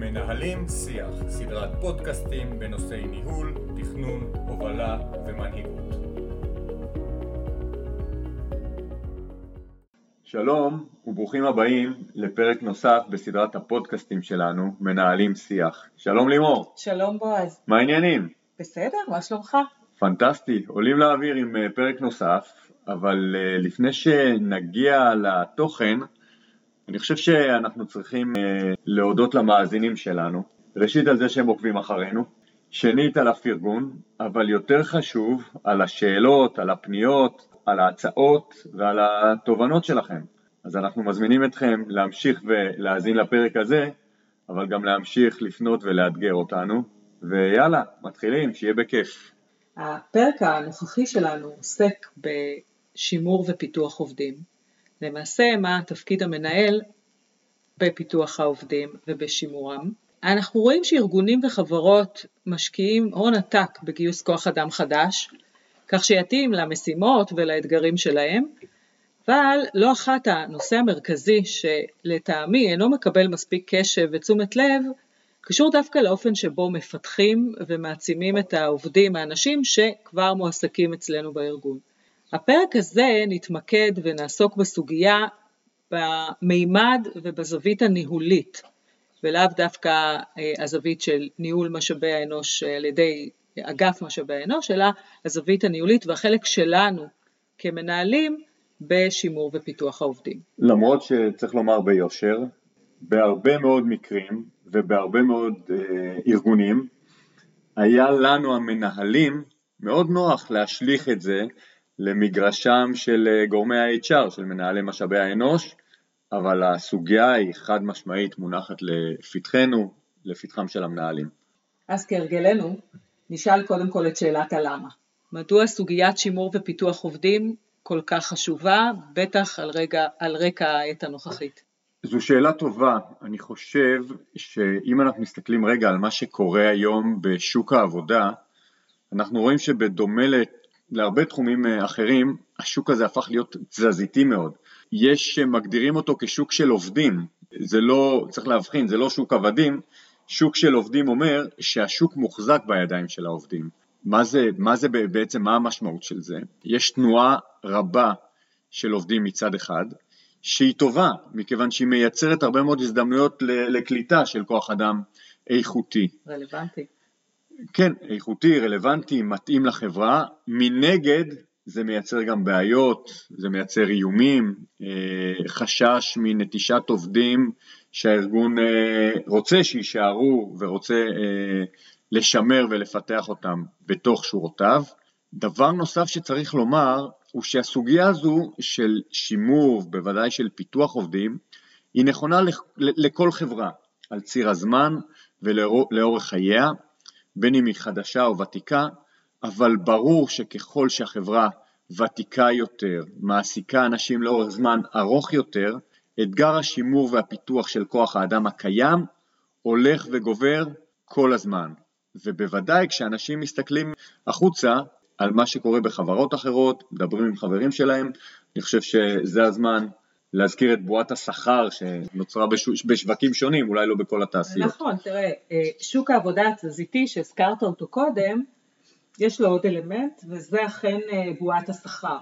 מנהלים שיח, סדרת פודקאסטים בנושאי ניהול, תכנון, הובלה ומנהיגות. שלום וברוכים הבאים לפרק נוסף בסדרת הפודקאסטים שלנו, מנהלים שיח. שלום לימור. שלום בועז. מה העניינים? בסדר, מה שלומך? פנטסטי, עולים לאוויר עם אה, פרק נוסף, אבל אה, לפני שנגיע לתוכן, אני חושב שאנחנו צריכים אה, להודות למאזינים שלנו, ראשית על זה שהם עוקבים אחרינו, שנית על הפרגון, אבל יותר חשוב על השאלות, על הפניות, על ההצעות ועל התובנות שלכם. אז אנחנו מזמינים אתכם להמשיך ולהאזין לפרק הזה, אבל גם להמשיך לפנות ולאתגר אותנו, ויאללה, מתחילים, שיהיה בכיף. הפרק הנוכחי שלנו עוסק בשימור ופיתוח עובדים. למעשה מה תפקיד המנהל בפיתוח העובדים ובשימורם. אנחנו רואים שארגונים וחברות משקיעים הון עתק בגיוס כוח אדם חדש, כך שיתאים למשימות ולאתגרים שלהם, אבל לא אחת הנושא המרכזי שלטעמי אינו מקבל מספיק קשב ותשומת לב, קשור דווקא לאופן שבו מפתחים ומעצימים את העובדים, האנשים שכבר מועסקים אצלנו בארגון. הפרק הזה נתמקד ונעסוק בסוגיה במימד ובזווית הניהולית, ולאו דווקא אה, הזווית של ניהול משאבי האנוש על ידי אגף משאבי האנוש, אלא הזווית הניהולית והחלק שלנו כמנהלים בשימור ופיתוח העובדים. למרות שצריך לומר ביושר, בהרבה מאוד מקרים ובהרבה מאוד אה, ארגונים, היה לנו המנהלים מאוד נוח להשליך את זה למגרשם של אה, גורמי ה-HR, של מנהלי משאבי האנוש, אבל הסוגיה היא חד משמעית מונחת לפתחנו, לפתחם של המנהלים. אז כהרגלנו, נשאל קודם כל את שאלת הלמה. מדוע סוגיית שימור ופיתוח עובדים כל כך חשובה, בטח על, רגע, על רקע העת הנוכחית? זו שאלה טובה. אני חושב שאם אנחנו מסתכלים רגע על מה שקורה היום בשוק העבודה, אנחנו רואים שבדומה להרבה תחומים אה, אחרים, השוק הזה הפך להיות תזזיתי מאוד. יש שמגדירים אותו כשוק של עובדים, זה לא, צריך להבחין, זה לא שוק עבדים, שוק של עובדים אומר שהשוק מוחזק בידיים של העובדים. מה זה, מה זה בעצם, מה המשמעות של זה? יש תנועה רבה של עובדים מצד אחד, שהיא טובה, מכיוון שהיא מייצרת הרבה מאוד הזדמנויות לקליטה של כוח אדם איכותי. רלוונטי. כן, איכותי, רלוונטי, מתאים לחברה. מנגד, זה מייצר גם בעיות, זה מייצר איומים, אה, חשש מנטישת עובדים שהארגון אה, רוצה שיישארו ורוצה אה, לשמר ולפתח אותם בתוך שורותיו. דבר נוסף שצריך לומר הוא שהסוגיה הזו של שימור, בוודאי של פיתוח עובדים, היא נכונה לכל חברה על ציר הזמן ולאורך חייה, בין אם היא חדשה או ותיקה, אבל ברור שככל שהחברה ותיקה יותר, מעסיקה אנשים לאורך זמן ארוך יותר, אתגר השימור והפיתוח של כוח האדם הקיים הולך וגובר כל הזמן. ובוודאי כשאנשים מסתכלים החוצה על מה שקורה בחברות אחרות, מדברים עם חברים שלהם, אני חושב שזה הזמן להזכיר את בועת השכר שנוצרה בשווקים שונים, אולי לא בכל התעשיות. נכון, תראה, אה, שוק העבודה התזזיתי שהזכרת אותו קודם, יש לו עוד אלמנט, וזה אכן אה, בועת השכר.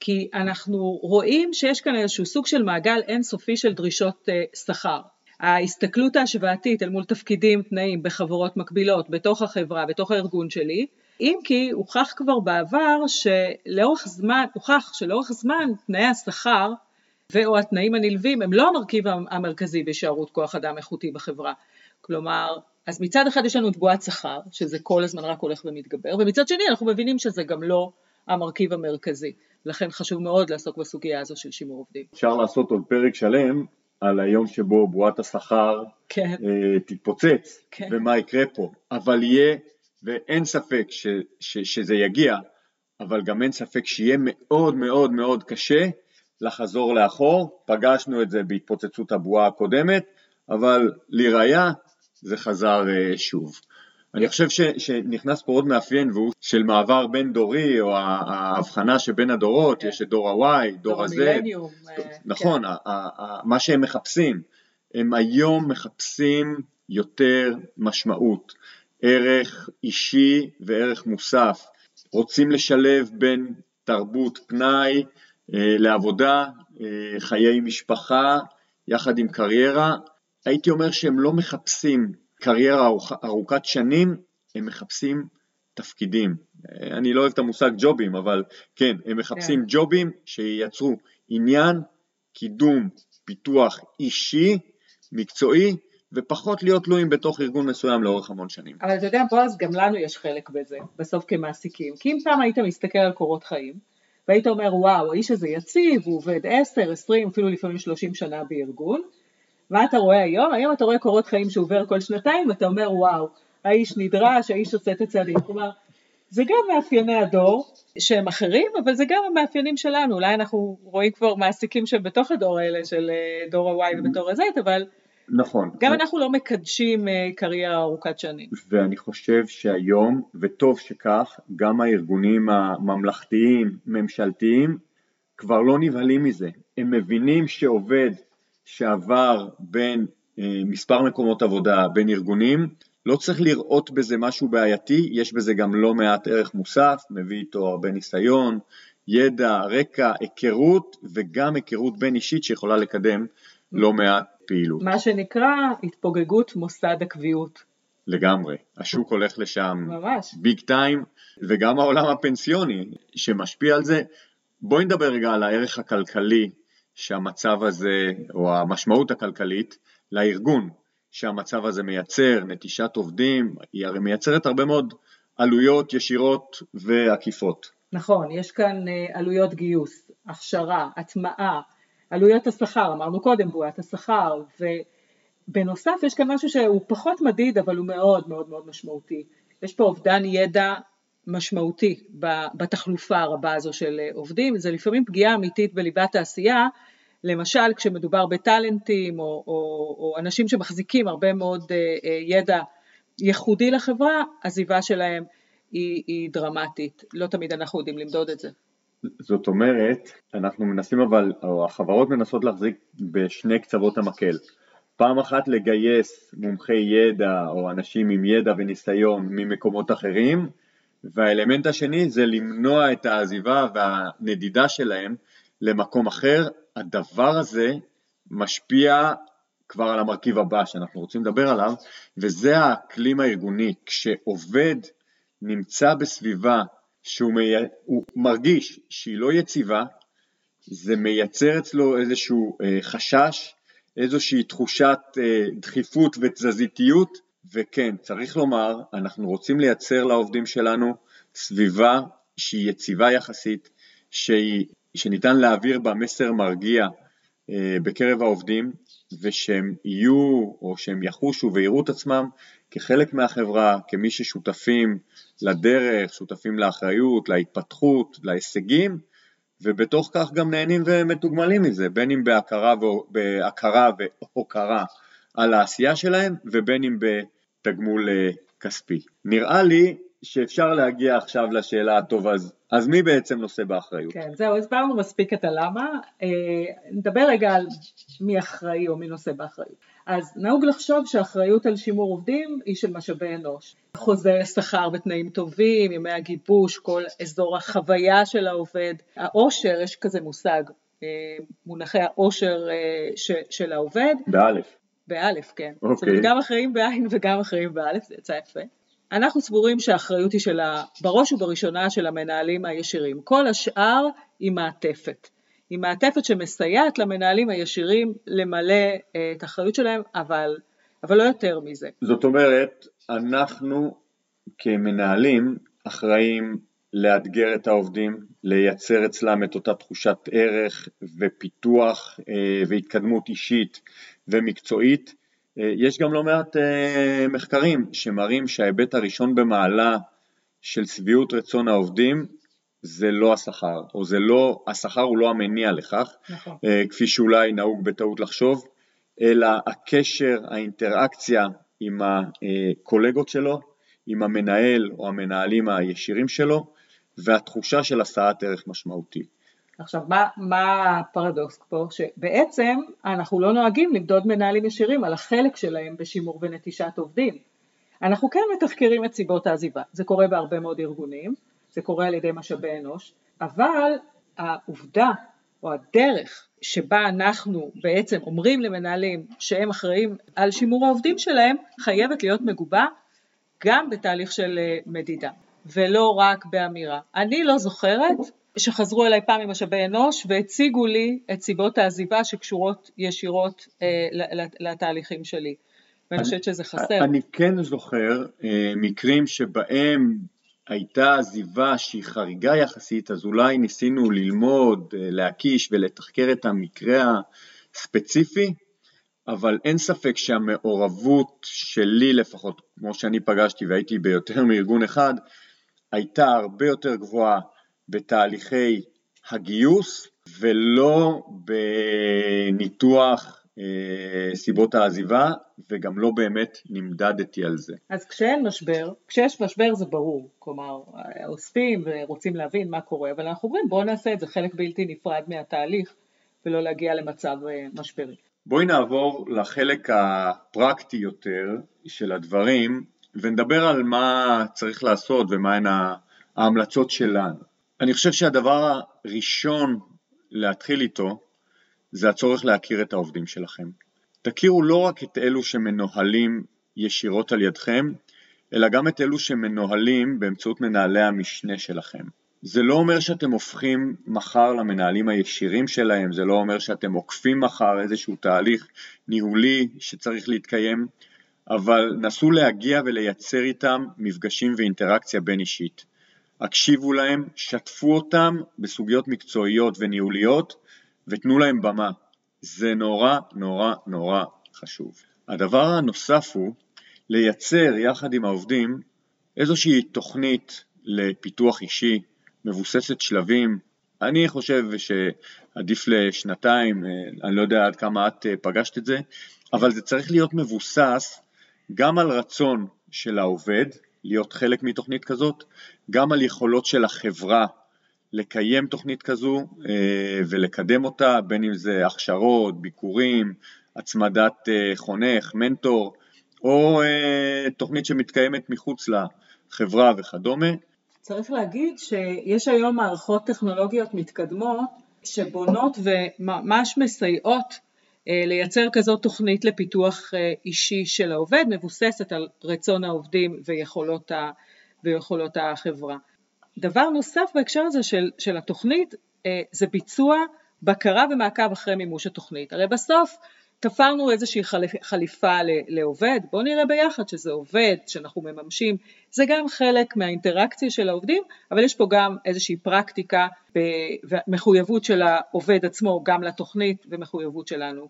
כי אנחנו רואים שיש כאן איזשהו סוג של מעגל אינסופי של דרישות אה, שכר. ההסתכלות ההשוואתית אל מול תפקידים, תנאים בחברות מקבילות, בתוך החברה, בתוך הארגון שלי, אם כי הוכח כבר בעבר שלאורך זמן, הוכח שלאורך זמן תנאי השכר ואו התנאים הנלווים הם לא המרכיב המרכזי בהישארות כוח אדם איכותי בחברה. כלומר, אז מצד אחד יש לנו את בועת שכר, שזה כל הזמן רק הולך ומתגבר, ומצד שני אנחנו מבינים שזה גם לא המרכיב המרכזי. לכן חשוב מאוד לעסוק בסוגיה הזו של שימור עובדים. אפשר לעשות עוד פרק שלם על היום שבו בועת השכר כן. אה, תתפוצץ, כן. ומה יקרה פה, אבל יהיה, ואין ספק ש, ש, שזה יגיע, אבל גם אין ספק שיהיה מאוד מאוד מאוד קשה לחזור לאחור, פגשנו את זה בהתפוצצות הבועה הקודמת, אבל לראיה זה חזר אה, שוב. אני חושב ש, שנכנס פה עוד מאפיין והוא של מעבר בין דורי או ההבחנה שבין הדורות, יש את דור ה-Y, דור ה-Z, אה, נכון, כן. מה שהם מחפשים, הם היום מחפשים יותר משמעות, ערך אישי וערך מוסף, רוצים לשלב בין תרבות פנאי לעבודה, אה, חיי משפחה, יחד עם קריירה, הייתי אומר שהם לא מחפשים קריירה ארוכת שנים, הם מחפשים תפקידים. אה, אני לא אוהב את המושג ג'ובים, אבל כן, הם מחפשים כן. ג'ובים שייצרו עניין, קידום, פיתוח אישי, מקצועי, ופחות להיות תלויים בתוך ארגון מסוים לאורך המון שנים. אבל אתה יודע, בועז, גם לנו יש חלק בזה, בסוף כמעסיקים. כי אם פעם היית מסתכל על קורות חיים, והיית אומר, וואו, האיש הזה יציב, הוא עובד 10, 20, אפילו לפעמים 30 שנה בארגון, מה אתה רואה היום? היום אתה רואה קורות חיים שעובר כל שנתיים, ואתה אומר, וואו, האיש נדרש, האיש עושה את הצעדים. כלומר, זה גם מאפייני הדור שהם אחרים, אבל זה גם המאפיינים שלנו. אולי אנחנו רואים כבר מעסיקים שהם בתוך הדור האלה של אה, דור ה-Y ובתור ה-Z, אבל נכון. גם אנחנו לא מקדשים אה, קריירה ארוכת שנים. ואני חושב שהיום, וטוב שכך, גם הארגונים הממלכתיים, ממשלתיים, כבר לא נבהלים מזה. הם מבינים שעובד שעבר בין אה, מספר מקומות עבודה, בין ארגונים, לא צריך לראות בזה משהו בעייתי, יש בזה גם לא מעט ערך מוסף, מביא איתו הרבה ניסיון, ידע, רקע, היכרות וגם היכרות בין אישית שיכולה לקדם לא מעט פעילות. מה שנקרא התפוגגות מוסד הקביעות. לגמרי, השוק הולך לשם ממש. ביג טיים, וגם העולם הפנסיוני שמשפיע על זה. בואי נדבר רגע על הערך הכלכלי שהמצב הזה, או המשמעות הכלכלית לארגון שהמצב הזה מייצר, נטישת עובדים, היא הרי מייצרת הרבה מאוד עלויות ישירות ועקיפות. נכון, יש כאן אה, עלויות גיוס, הכשרה, הטמעה, עלויות השכר, אמרנו קודם, בועת השכר, ובנוסף יש כאן משהו שהוא פחות מדיד אבל הוא מאוד מאוד מאוד משמעותי. יש פה אובדן ידע משמעותי בתחלופה הרבה הזו של עובדים, זה לפעמים פגיעה אמיתית בליבת העשייה, למשל כשמדובר בטאלנטים או, או, או אנשים שמחזיקים הרבה מאוד אה, אה, ידע ייחודי לחברה, עזיבה שלהם היא, היא דרמטית, לא תמיד אנחנו יודעים למדוד את זה. זאת אומרת, אנחנו מנסים אבל, או החברות מנסות להחזיק בשני קצוות המקל. פעם אחת לגייס מומחי ידע או אנשים עם ידע וניסיון ממקומות אחרים, והאלמנט השני זה למנוע את העזיבה והנדידה שלהם למקום אחר. הדבר הזה משפיע כבר על המרכיב הבא שאנחנו רוצים לדבר עליו, וזה האקלים הארגוני. כשעובד נמצא בסביבה שהוא מי... מרגיש שהיא לא יציבה, זה מייצר אצלו איזשהו אה, חשש, איזושהי תחושת אה, דחיפות ותזזיתיות, וכן, צריך לומר, אנחנו רוצים לייצר לעובדים שלנו סביבה שהיא יציבה יחסית, שהיא, שניתן להעביר בה מסר מרגיע אה, בקרב העובדים, ושהם יהיו או שהם יחושו ויראו את עצמם כחלק מהחברה, כמי ששותפים לדרך, שותפים לאחריות, להתפתחות, להישגים, ובתוך כך גם נהנים ומתוגמלים מזה, בין אם בהכרה, בהכרה והוקרה על העשייה שלהם, ובין אם בתגמול אה, כספי. נראה לי שאפשר להגיע עכשיו לשאלה, טוב, אז, אז מי בעצם נושא באחריות? כן, זהו, הסברנו מספיק את הלמה. אה, נדבר רגע על מי אחראי או מי נושא באחריות. אז נהוג לחשוב שהאחריות על שימור עובדים היא של משאבי אנוש. חוזה שכר ותנאים טובים, ימי הגיבוש, כל אזור החוויה של העובד. העושר, יש כזה מושג, אה, מונחי העושר אה, של העובד. באלף. באלף, כן. אוקיי. אומרת, גם אחראים בעין וגם אחראים באלף, זה יצא יפה. אנחנו סבורים שהאחריות היא של בראש ובראשונה של המנהלים הישירים. כל השאר היא מעטפת. היא מעטפת שמסייעת למנהלים הישירים למלא אה, את האחריות שלהם, אבל, אבל לא יותר מזה. זאת אומרת, אנחנו כמנהלים אחראים לאתגר את העובדים, לייצר אצלם את אותה תחושת ערך ופיתוח אה, והתקדמות אישית ומקצועית. אה, יש גם לא מעט מחקרים שמראים שההיבט הראשון במעלה של שביעות רצון העובדים זה לא השכר, או זה לא, השכר הוא לא המניע לכך, נכון. uh, כפי שאולי נהוג בטעות לחשוב, אלא הקשר, האינטראקציה עם הקולגות שלו, עם המנהל או המנהלים הישירים שלו, והתחושה של השאת ערך משמעותי. עכשיו, מה, מה הפרדוקס פה? שבעצם אנחנו לא נוהגים למדוד מנהלים ישירים על החלק שלהם בשימור ונטישת עובדים. אנחנו כן מתחקרים את סיבות העזיבה, זה קורה בהרבה מאוד ארגונים, זה קורה על ידי משאבי אנוש, אבל העובדה או הדרך שבה אנחנו בעצם אומרים למנהלים שהם אחראים על שימור העובדים שלהם, חייבת להיות מגובה גם בתהליך של אה, מדידה, ולא רק באמירה. אני לא זוכרת שחזרו אליי פעם ממשאבי אנוש והציגו לי את סיבות העזיבה שקשורות ישירות אה, לתהליכים שלי. ואני חושבת שזה חסר. אני כן זוכר אה, מקרים שבהם הייתה עזיבה שהיא חריגה יחסית, אז אולי ניסינו ללמוד, אה, להקיש ולתחקר את המקרה הספציפי, אבל אין ספק שהמעורבות שלי לפחות, כמו שאני פגשתי והייתי ביותר מארגון אחד, הייתה הרבה יותר גבוהה בתהליכי הגיוס ולא בניתוח סיבות העזיבה וגם לא באמת נמדדתי על זה. אז כשאין משבר, כשיש משבר זה ברור, כלומר אוספים ורוצים להבין מה קורה, אבל אנחנו אומרים בואו נעשה את זה חלק בלתי נפרד מהתהליך ולא להגיע למצב אה, משברי. בואי נעבור לחלק הפרקטי יותר של הדברים ונדבר על מה צריך לעשות ומהן ההמלצות שלנו. אני חושב שהדבר הראשון להתחיל איתו זה הצורך להכיר את העובדים שלכם. תכירו לא רק את אלו שמנוהלים ישירות על ידכם, אלא גם את אלו שמנוהלים באמצעות מנהלי המשנה שלכם. זה לא אומר שאתם הופכים מחר למנהלים הישירים שלהם, זה לא אומר שאתם עוקפים מחר איזשהו תהליך ניהולי שצריך להתקיים, אבל נסו להגיע ולייצר איתם מפגשים ואינטראקציה בין אישית. הקשיבו להם, שתפו אותם בסוגיות מקצועיות וניהוליות ותנו להם במה. זה נורא נורא נורא חשוב. הדבר הנוסף הוא לייצר יחד עם העובדים איזושהי תוכנית לפיתוח אישי מבוססת שלבים. אני חושב שעדיף לשנתיים, אני לא יודע עד כמה את פגשת את זה, אבל זה צריך להיות מבוסס גם על רצון של העובד להיות חלק מתוכנית כזאת, גם על יכולות של החברה לקיים תוכנית כזו אה, ולקדם אותה, בין אם זה הכשרות, ביקורים, הצמדת אה, חונך, מנטור, או אה, תוכנית שמתקיימת מחוץ לחברה וכדומה. צריך להגיד שיש היום מערכות טכנולוגיות מתקדמות שבונות וממש מסייעות לייצר כזאת תוכנית לפיתוח אישי של העובד מבוססת על רצון העובדים ויכולות, ה, ויכולות החברה. דבר נוסף בהקשר הזה של, של התוכנית אה, זה ביצוע, בקרה ומעקב אחרי מימוש התוכנית. הרי בסוף תפרנו איזושהי חליפה לעובד, בואו נראה ביחד שזה עובד, שאנחנו מממשים, זה גם חלק מהאינטראקציה של העובדים, אבל יש פה גם איזושהי פרקטיקה ומחויבות של העובד עצמו גם לתוכנית ומחויבות שלנו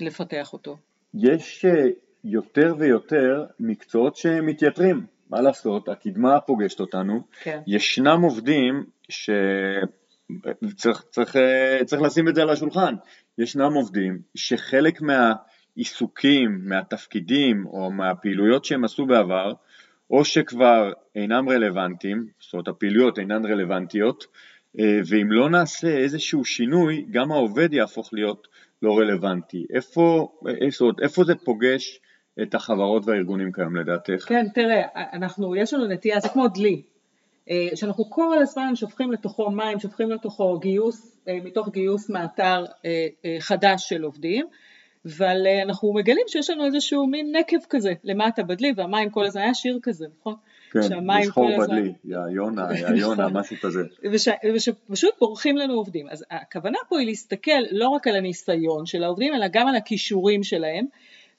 לפתח אותו. יש אה, יותר ויותר מקצועות שמתייתרים. מה לעשות, הקדמה פוגשת אותנו, כן. ישנם עובדים שצריך צריך, צריך לשים את זה על השולחן, ישנם עובדים שחלק מהעיסוקים, מהתפקידים או מהפעילויות שהם עשו בעבר, או שכבר אינם רלוונטיים, זאת אומרת הפעילויות אינן רלוונטיות, ואם לא נעשה איזשהו שינוי, גם העובד יהפוך להיות לא רלוונטי. איפה, איפה זה פוגש את החברות והארגונים כיום לדעתך? כן, תראה, אנחנו, יש לנו נטייה, זה כמו דלי, אה, שאנחנו כל הזמן שופכים לתוכו מים, שופכים לתוכו גיוס, אה, מתוך גיוס מאתר אה, חדש של עובדים, אבל אנחנו מגלים שיש לנו איזשהו מין נקב כזה למטה בדלי, והמים כל הזמן, היה שיר כזה, נכון? כן, יש חור בדלי, יא יונה, יא יונה, משהו כזה. ושפשוט בורחים לנו עובדים. אז הכוונה פה היא להסתכל לא רק על הניסיון של העובדים, אלא גם על הכישורים שלהם,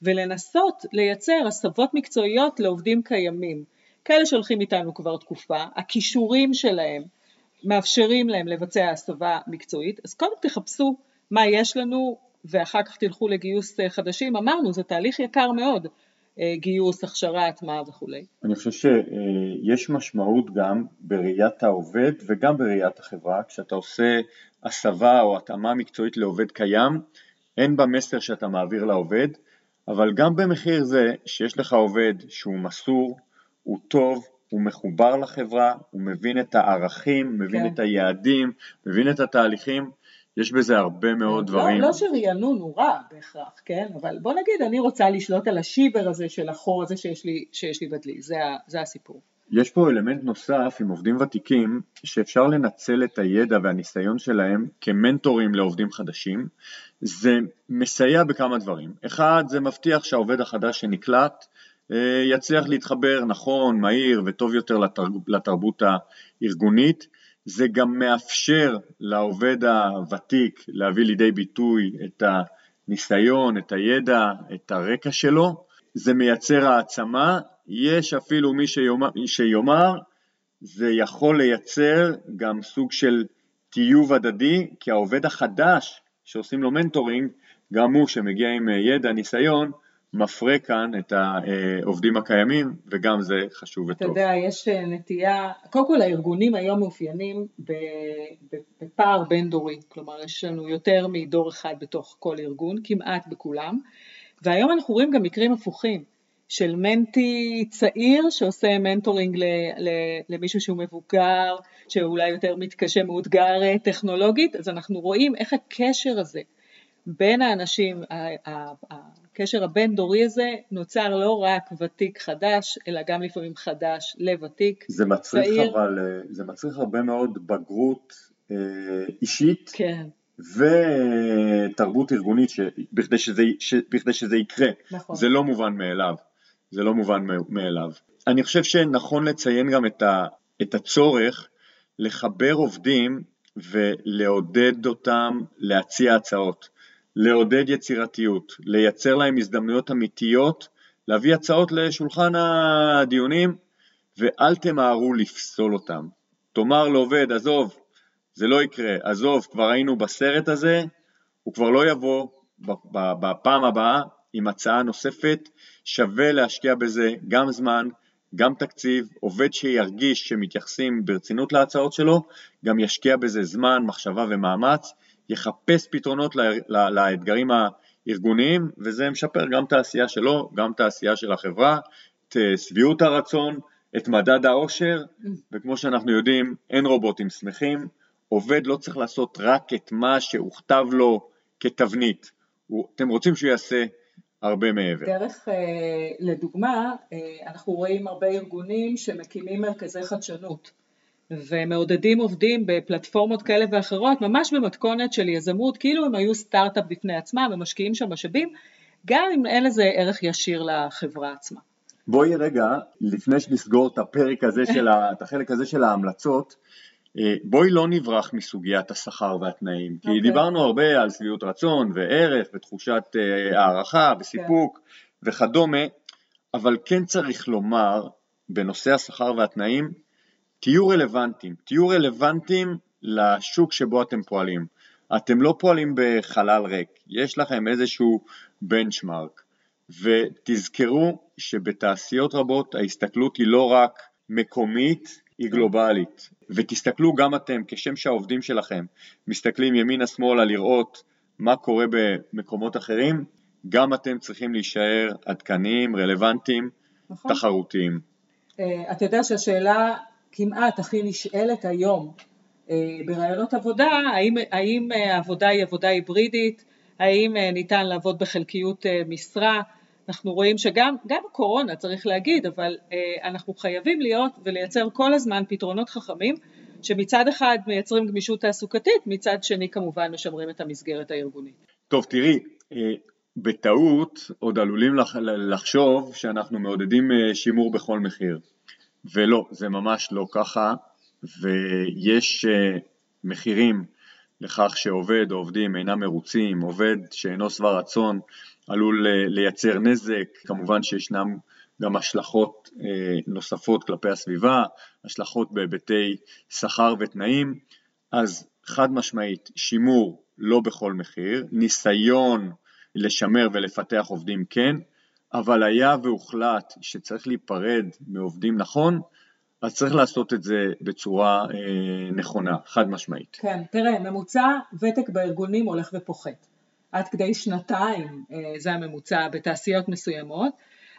ולנסות לייצר הסבות מקצועיות לעובדים קיימים, כאלה שהולכים איתנו כבר תקופה, הכישורים שלהם מאפשרים להם לבצע הסבה מקצועית, אז קודם תחפשו מה יש לנו ואחר כך תלכו לגיוס אה, חדשים, אמרנו זה תהליך יקר מאוד, אה, גיוס, הכשרה, הטמעה וכולי. אני חושב שיש משמעות גם בראיית העובד וגם בראיית החברה, כשאתה עושה הסבה או התאמה מקצועית לעובד קיים, אין במסר שאתה מעביר לעובד, אבל גם במחיר זה שיש לך עובד שהוא מסור, הוא טוב, הוא מחובר לחברה, הוא מבין את הערכים, מבין כן. את היעדים, מבין את התהליכים, יש בזה הרבה מאוד דברים. לא, לא שרענון הוא רע בהכרח, כן? אבל בוא נגיד, אני רוצה לשלוט על השיבר הזה של החור הזה שיש לי, שיש לי בדלי, זה, זה הסיפור. יש פה אלמנט נוסף עם עובדים ותיקים, שאפשר לנצל את הידע והניסיון שלהם כמנטורים לעובדים חדשים. זה מסייע בכמה דברים. אחד, זה מבטיח שהעובד החדש שנקלט אה, יצליח להתחבר נכון, מהיר וטוב יותר לתרב- לתרבות הארגונית. זה גם מאפשר לעובד הוותיק להביא לידי ביטוי את הניסיון, את הידע, את הרקע שלו. זה מייצר העצמה, יש אפילו מי שיאמר, שיאמר זה יכול לייצר גם סוג של טיוב הדדי, כי העובד החדש שעושים לו מנטורינג, גם הוא שמגיע עם אה, ידע, ניסיון, מפרה כאן את העובדים הקיימים, וגם זה חשוב אתה וטוב. יודע, יש אה, נטייה, קודם כל הארגונים היום מאופיינים בפער בין דורי, כלומר יש לנו יותר מדור אחד בתוך כל ארגון, כמעט בכולם, והיום אנחנו רואים גם מקרים הפוכים, של mentee צעיר שעושה מנטורינג ל- ל- למישהו שהוא מבוגר, שאולי יותר מתקשה, מאותגר אה, טכנולוגית, אז אנחנו רואים איך הקשר הזה בין האנשים, הקשר הבין-דורי הזה נוצר לא רק ותיק חדש, אלא גם לפעמים חדש לוותיק. זה מצריך צעיר. אבל, אה, זה מצריך הרבה מאוד בגרות אה, אישית כן, ותרבות ארגונית. בכדי, שזה, ש... בכדי שזה יקרה. נכון. זה לא מובן מאליו. זה לא מובן מאליו. אני חושב שנכון לציין גם את, ה... את הצורך לחבר עובדים ולעודד אותם להציע הצעות, לעודד יצירתיות, לייצר להם הזדמנויות אמיתיות, להביא הצעות לשולחן הדיונים ואל תמהרו לפסול אותם. תאמר לעובד, עזוב, זה לא יקרה, עזוב, כבר היינו בסרט הזה, הוא כבר לא יבוא בפעם הבאה עם הצעה נוספת, שווה להשקיע בזה גם זמן, גם תקציב, עובד שירגיש שמתייחסים ברצינות להצעות שלו, גם ישקיע בזה זמן, מחשבה ומאמץ, יחפש פתרונות לאתגרים הארגוניים, וזה משפר גם את העשייה שלו, גם את העשייה של החברה, את שביעות הרצון, את מדד העושר, וכמו שאנחנו יודעים, אין רובוטים שמחים, עובד לא צריך לעשות רק את מה שהוכתב לו כתבנית, אתם רוצים שהוא יעשה הרבה מעבר. דרך, לדוגמה, אנחנו רואים הרבה ארגונים שמקימים מרכזי חדשנות ומעודדים עובדים בפלטפורמות כאלה ואחרות, ממש במתכונת של יזמות, כאילו הם היו סטארט-אפ בפני עצמם ומשקיעים שם משאבים, גם אם אין לזה ערך ישיר לחברה עצמה. בואי רגע, לפני שנסגור את הפרק הזה של, ה, את החלק הזה של ההמלצות, בואי לא נברח מסוגיית השכר והתנאים, כי okay. אוקיי. דיברנו הרבה על שביעות רצון וערך ותחושת הערכה וסיפוק okay. וכדומה, אבל כן צריך לומר בנושא השכר והתנאים, תהיו רלוונטיים, תהיו רלוונטיים לשוק שבו אתם פועלים. אתם לא פועלים בחלל ריק, יש לכם איזשהו בנצ'מארק, ותזכרו שבתעשיות רבות ההסתכלות היא לא רק מקומית, היא גלובלית. ותסתכלו גם אתם, כשם שהעובדים שלכם מסתכלים ימינה-שמאלה לראות מה קורה במקומות אחרים, גם אתם צריכים להישאר עדכניים, רלוונטיים, נכון. תחרותיים. אתה יודע שהשאלה כמעט הכי נשאלת היום ברעיונות עבודה, האם, האם העבודה היא עבודה היברידית, האם ניתן לעבוד בחלקיות משרה, אנחנו רואים שגם גם הקורונה צריך להגיד, אבל אה, אנחנו חייבים להיות ולייצר כל הזמן פתרונות חכמים שמצד אחד מייצרים גמישות תעסוקתית, מצד שני כמובן משמרים את המסגרת הארגונית. טוב תראי, אה, בטעות עוד עלולים לח, לחשוב שאנחנו מעודדים אה, שימור בכל מחיר, ולא, זה ממש לא ככה, ויש אה, מחירים לכך שעובד או עובדים אינם מרוצים, עובד שאינו שבע רצון עלול לייצר נזק, כמובן שישנם גם השלכות נוספות כלפי הסביבה, השלכות בהיבטי שכר ותנאים, אז חד משמעית שימור לא בכל מחיר, ניסיון לשמר ולפתח עובדים כן, אבל היה והוחלט שצריך להיפרד מעובדים נכון, אז צריך לעשות את זה בצורה אה, נכונה, חד משמעית. כן, תראה, ממוצע ותק בארגונים הולך ופוחת. עד כדי שנתיים זה הממוצע בתעשיות מסוימות,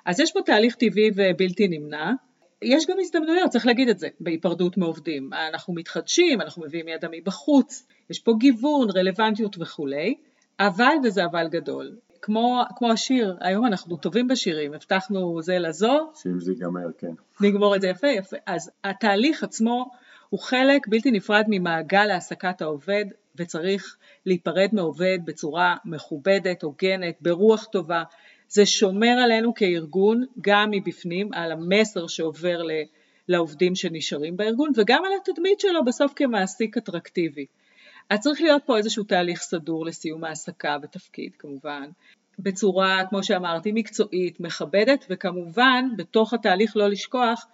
אז יש פה תהליך טבעי ובלתי נמנע. יש גם הזדמנויות, צריך להגיד את זה, בהיפרדות מעובדים. אנחנו מתחדשים, אנחנו מביאים ידע מבחוץ, יש פה גיוון, רלוונטיות וכולי, אבל, וזה אבל גדול, כמו, כמו השיר, היום אנחנו טובים בשירים, הבטחנו זה לזו. שאם זה ייגמר, כן. נגמור את זה יפה, יפה. אז התהליך עצמו הוא חלק בלתי נפרד ממעגל העסקת העובד, וצריך להיפרד מעובד בצורה מכובדת, הוגנת, ברוח טובה. זה שומר עלינו כארגון, גם מבפנים, על המסר שעובר לעובדים שנשארים בארגון, וגם על התדמית שלו בסוף כמעסיק אטרקטיבי. אז צריך להיות פה איזשהו תהליך סדור לסיום העסקה בתפקיד כמובן, בצורה, כמו שאמרתי, מקצועית, מכבדת, וכמובן בתוך התהליך לא לשכוח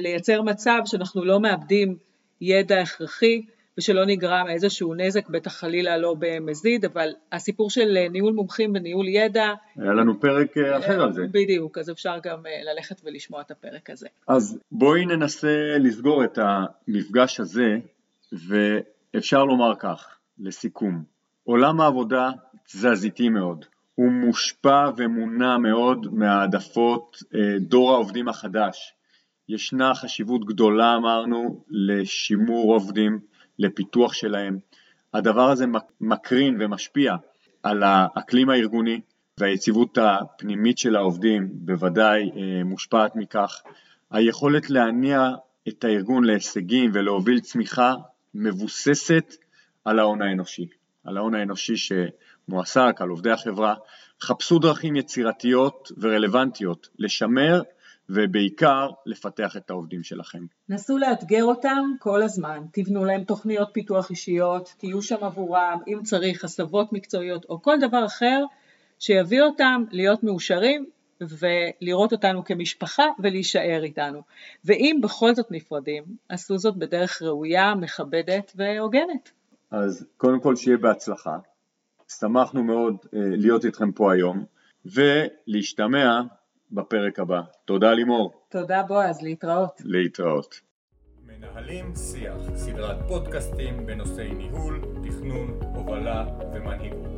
לייצר מצב שאנחנו לא מאבדים ידע הכרחי ושלא נגרם איזשהו נזק, בטח חלילה לא במזיד, אבל הסיפור של אה, ניהול מומחים וניהול ידע... היה לנו פרק אה, אחר על זה. בדיוק, אז אפשר גם ללכת ולשמוע את הפרק הזה. אז בואי ננסה לסגור את המפגש הזה, ואפשר לומר כך, לסיכום, עולם העבודה תזזיתי מאוד. הוא מושפע ומונע מאוד מהעדפות דור העובדים החדש. ישנה חשיבות גדולה אמרנו לשימור עובדים, לפיתוח שלהם. הדבר הזה מקרין ומשפיע על האקלים הארגוני והיציבות הפנימית של העובדים בוודאי אה, מושפעת מכך. היכולת להניע את הארגון להישגים ולהוביל צמיחה מבוססת על ההון האנושי, על ההון האנושי שמועסק, על עובדי החברה. חפשו דרכים יצירתיות ורלוונטיות לשמר ובעיקר לפתח את העובדים שלכם. נסו לאתגר אותם כל הזמן, תבנו להם תוכניות פיתוח אישיות, תהיו שם עבורם, אם צריך הסבות מקצועיות או כל דבר אחר שיביא אותם להיות מאושרים ולראות אותנו כמשפחה ולהישאר איתנו. ואם בכל זאת נפרדים, עשו זאת בדרך ראויה, מכבדת והוגנת. אז קודם כל שיהיה בהצלחה. שמחנו מאוד אה, להיות איתכם פה היום ולהשתמע בפרק הבא. תודה לימור. תודה בועז, להתראות. להתראות. מנהלים שיח, סדרת פודקאסטים בנושאי ניהול, תכנון, הובלה ומנהיגות.